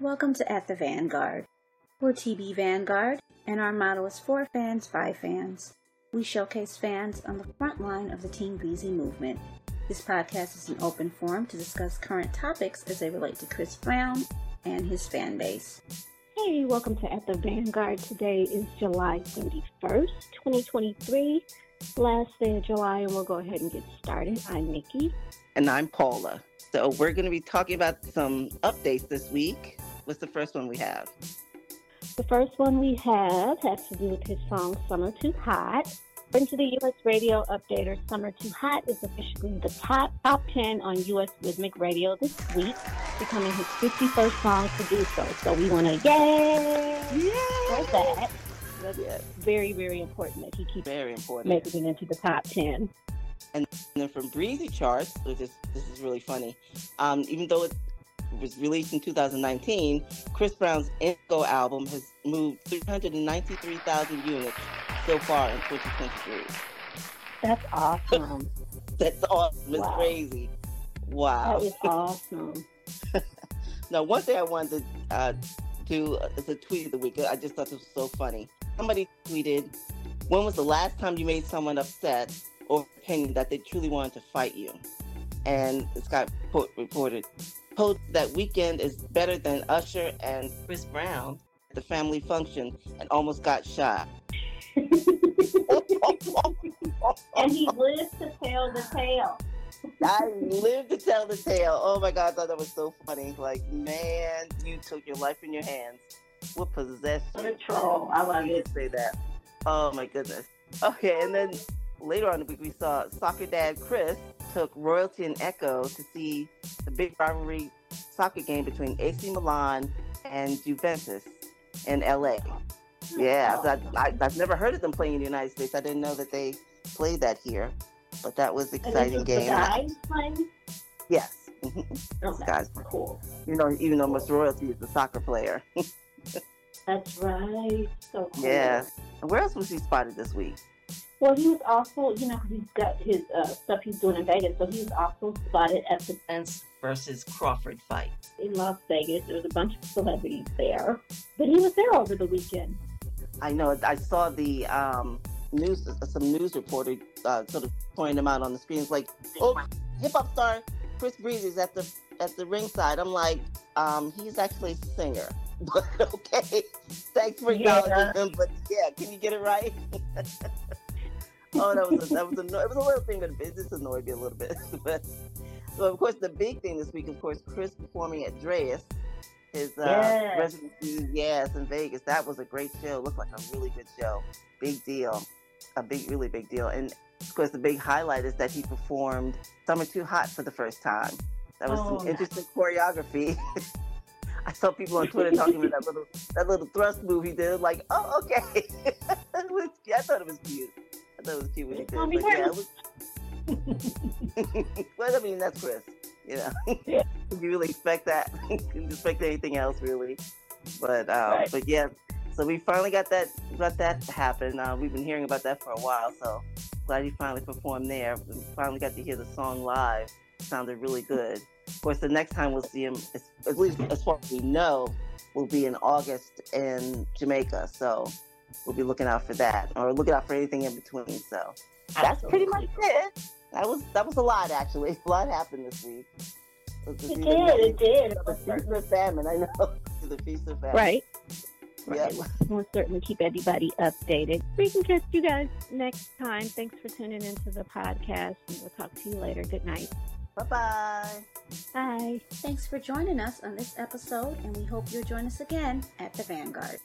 Welcome to At the Vanguard. We're TB Vanguard, and our motto is for fans by fans. We showcase fans on the front line of the Team Breezy movement. This podcast is an open forum to discuss current topics as they relate to Chris Brown and his fan base. Hey, welcome to At the Vanguard. Today is July 31st, 2023, last day of July, and we'll go ahead and get started. I'm Nikki. And I'm Paula. So we're going to be talking about some updates this week. What's the first one we have? The first one we have has to do with his song Summer Too Hot. According to the U.S. Radio Updater, Summer Too Hot is officially the top top 10 on U.S. Rhythmic Radio this week, becoming his 51st song to do so. So we want to yay! Yeah. For that. That's very, very important that he keeps Very important. making it into the top 10. And then from Breezy Charts, which is this is really funny. Um, even though it was released in 2019, Chris Brown's Indigo album has moved 393,000 units so far in 2023. That's awesome. That's awesome. It's Wow. crazy. Wow. That is awesome. Now, one thing I wanted to uh, do is a tweet of the week. I just thought this was so funny. Somebody tweeted, "When was the last time you made someone upset or opinion that they truly wanted to fight you?" And Scott po- reported, "Post that weekend is better than Usher and Chris Brown at the family function and almost got shot." And he lives to tell the tale. I live to tell the tale. Oh my god, I thought that was so funny. Like, man, you took your life in your hands. What possessed What you? a troll. I love I it. say that. Oh my goodness. Okay, and then later on in the week we saw soccer dad Chris took Royalty and Echo to see the big rivalry soccer game between AC Milan and Juventus in LA. Yeah, I, I've never heard of them playing in the United States. I didn't know that they played that here, but that was an exciting game. guys playing? Yes. Okay, Guys. cool. you know, even though Miss Royalty is a soccer player. That's right. So cool. yeah. And where else was he spotted this week? Well, he was also, you know, he's got his uh, stuff he's doing in Vegas, so he was also spotted at the Spence versus Crawford fight. in Las Vegas. There was a bunch of celebrities there, but he was there over the weekend. I know. I saw the um, news. Some news reporter uh, sort of pointing him out on the screen. It's like, oh, hip hop star Chris Breezy's at the at the ringside. I'm like, um, he's actually a singer. But okay, thanks for acknowledging Yeah. him. But yeah, can you get it right? oh, that was a, that was a, it was a little thing, but it just annoyed me a little bit. but so of course, the big thing this week, of course, Chris performing at Drai's. His uh, Yes. residency, yes, in Vegas. That was a great show. Looked like a really good show. Big deal. A big, really big deal. And of course, the big highlight is that he performed Summer Too Hot for the first time. That was Oh, some nice. interesting choreography. I saw people on Twitter talking about that little that little thrust move he did. Like, oh, okay. I thought it was cute. It was cute when he did. Call me But yeah, was. well, I mean, that's Chris. You know, Yeah. You really expect that? Didn't expect anything else, really. But um, Right. but yeah, so we finally got that got that to happen. Uh, we've been hearing about that for a while, so glad he finally performed there. We finally got to hear the song live. sounded really good. Of course, the next time we'll see him, at least as far as we know, will be in August in Jamaica. So we'll be looking out for that, or looking out for anything in between. So that's pretty much it. That was that was a lot actually. A lot happened this week. It did. It did. It The was feast of famine. I know. the feast of famine. Right. Yep. Right. We'll certainly keep everybody updated. We can catch you guys next time. Thanks for tuning into the podcast, and we'll talk to you later. Good night. Bye bye. Bye. Thanks for joining us on this episode, and we hope you'll join us again at the Vanguard.